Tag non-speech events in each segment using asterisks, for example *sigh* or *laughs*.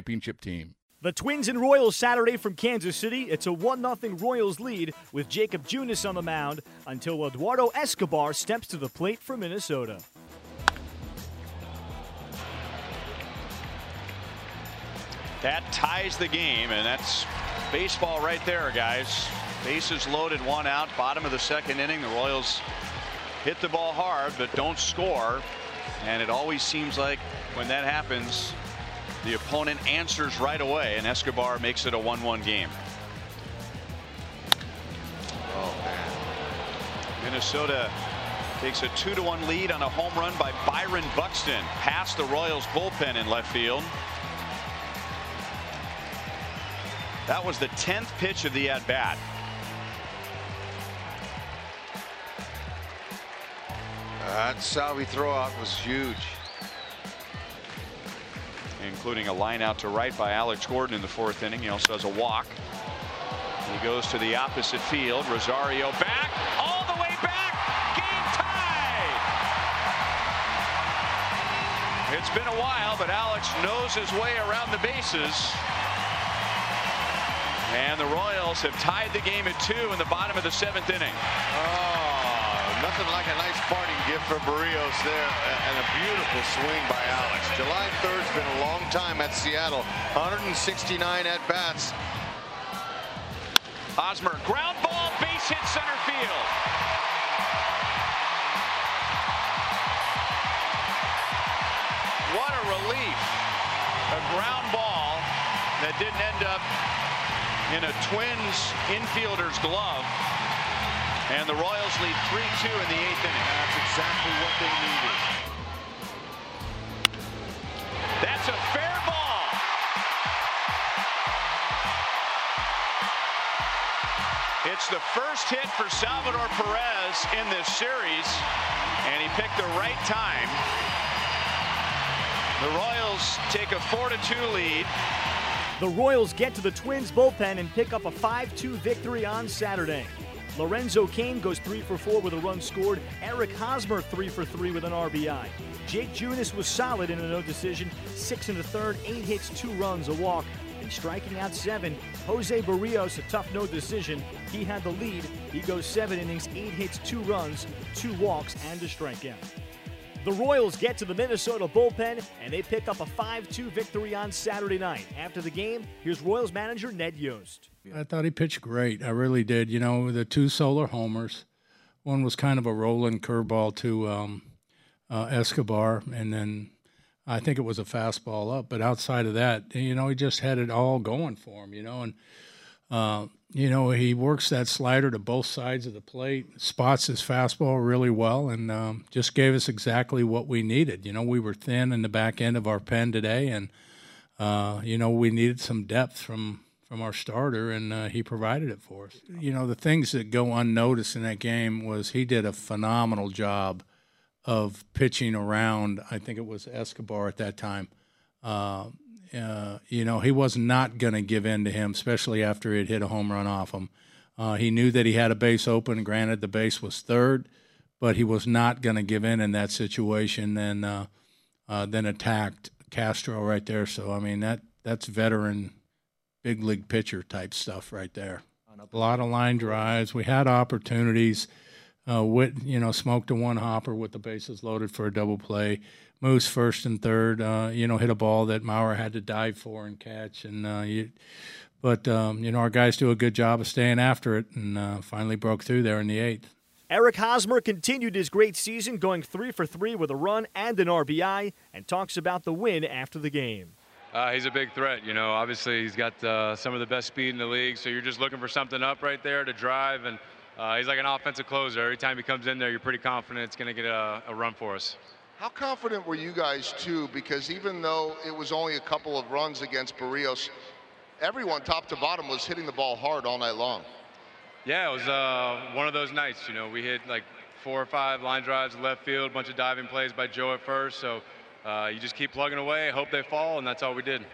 championship team. The Twins and Royals Saturday from Kansas City. It's a 1 0 Royals lead with Jakob Junis on the mound until Eduardo Escobar steps to the plate for Minnesota. That ties the game, and that's baseball right there, guys. Bases loaded, one out, bottom of the second inning. The Royals hit the ball hard, but don't score. And it always seems like when that happens, the opponent answers right away, and Escobar makes it a 1 1 game. Oh, man. Minnesota takes a 2 to 1 lead on a home run by Byron Buxton past the Royals bullpen in left field. That was the 10th pitch of the at bat. That Salvy throwout was huge. Including a line out to right by Alex Gordon in the fourth inning. He also has a walk. He goes to the opposite field. Rosario back, all the way back. Game tie. It's been a while, but Alex knows his way around the bases. And the Royals have tied the game at two in the bottom of the seventh inning. Oh, nothing like a nice parting gift for Berrios there and a beautiful swing by Alex. July 3rd's been a long time at Seattle. 169 at bats. Hosmer, ground ball, base hit center field. What a relief. A ground ball that didn't end up in a Twins infielder's glove. And the Royals lead 3-2 in the eighth inning. That's exactly what they needed. That's a fair ball. It's the first hit for Salvador Perez in this series, and he picked the right time. The Royals take a 4-2 lead. The Royals get to the Twins bullpen and pick up a 5 2 victory on Saturday. Lorenzo Cain goes 3 for 4 with a run scored. Eric Hosmer 3 for 3 with an RBI. Jake Junis was solid in a no decision, 6 and a third, 8 hits, 2 runs, a walk. And striking out 7, Jose Berrios, a tough no decision. He had the lead. He goes 7 innings, 8 hits, 2 runs, 2 walks, and a strikeout. The Royals get to the Minnesota bullpen and they pick up a 5 2 victory on Saturday night. After the game, here's Royals manager Ned Yost. I thought he pitched great. I really did. You know, the two solo homers. One was kind of a rolling curveball to um, uh, Escobar, and then I think it was a fastball up. But outside of that, you know, he just had it all going for him, you know, and uh, you know, he works that slider to both sides of the plate, spots his fastball really well, and um, just gave us exactly what we needed. You know, we were thin in the back end of our pen today, and uh, you know, we needed some depth from from our starter, and uh, he provided it for us. You know, the things that go unnoticed in that game was he did a phenomenal job of pitching around. I think it was Escobar at that time. Uh, uh, you know, he was not going to give in to him, especially after he had hit a home run off him. Uh, he knew that he had a base open. Granted, the base was third, but he was not going to give in in that situation, and uh, uh, then attacked Castro right there. So, I mean, that that's veteran, big league pitcher type stuff right there. A lot of line drives. We had opportunities. Uh, Whit, you know, smoked a one hopper with the bases loaded for a double play. Moose first and third, uh, you know, hit a ball that Mauer had to dive for and catch. And uh, you, but um, you know, our guys do a good job of staying after it, and uh, finally broke through there in the eighth. Eric Hosmer continued his great season, going three for three with a run and an RBI, and talks about the win after the game. Uh, he's a big threat. You know, obviously he's got uh, some of the best speed in the league, so you're just looking for something up right there to drive, and uh, he's like an offensive closer. Every time he comes in there, you're pretty confident it's going to get a, a, run for us. How confident were you guys too? Because even though it was only a couple of runs against Berrios, everyone top to bottom was hitting the ball hard all night long. Yeah, it was uh, one of those nights. You know, we hit like four or five line drives left field, a bunch of diving plays by Joe at first. So uh, you just keep plugging away, hope they fall, and that's all we did.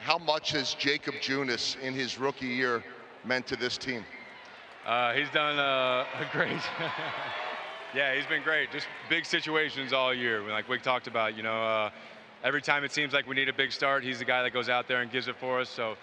How much has Jakob Junis in his rookie year meant to this team? Uh, he's done uh, *laughs* a great. *laughs* yeah, he's been great. Just big situations all year. Like we talked about, you know, uh, every time it seems like we need a big start, he's the guy that goes out there and gives it for us. So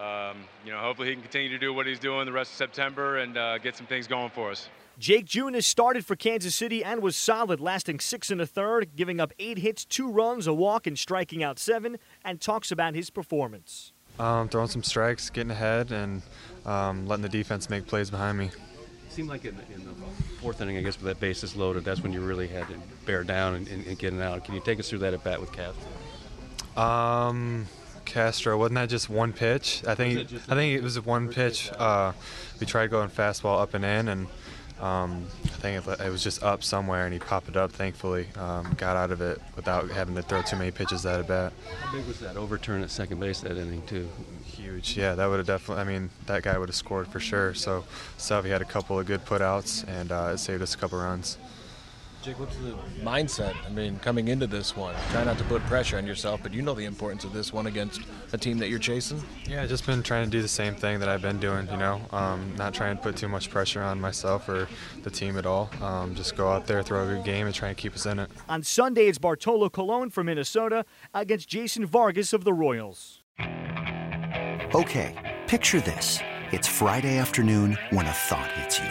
um, you know, hopefully he can continue to do what he's doing the rest of September and uh, get some things going for us. Jake Junis started for Kansas City and was solid, lasting six and a third, giving up eight hits, two runs, a walk, and striking out seven, and talks about his performance. Um, throwing some strikes, getting ahead, and um, letting the defense make plays behind me. It seemed like in, in, the fourth inning, I guess, with that bases loaded, that's when you really had to bear down and, and, and get it out. Can you take us through that at bat with Castro? Um, Castro. Wasn't that just one pitch? I think I think it was one pitch. Uh, we tried going fastball up and in, and um, I think it, it, was just up somewhere, and he popped it up. Thankfully, um, got out of it without having to throw too many pitches at a bat. How big was that overturn at second base that inning too? Huge. Yeah, that would have definitely. I mean, that guy would have scored for sure. So, Salvy had a couple of good putouts, and uh, it saved us a couple runs. Jake, what's the mindset? I mean, coming into this one, try not to put pressure on yourself, but you know the importance of this one against a team that you're chasing. Yeah, just been trying to do the same thing that I've been doing. You know, um, not trying to put too much pressure on myself or the team at all. Um, just go out there, throw a good game, and try and keep us in it. On Sunday, it's Bartolo Colon from Minnesota against Jason Vargas of the Royals. Okay, picture this: it's Friday afternoon when a thought hits you.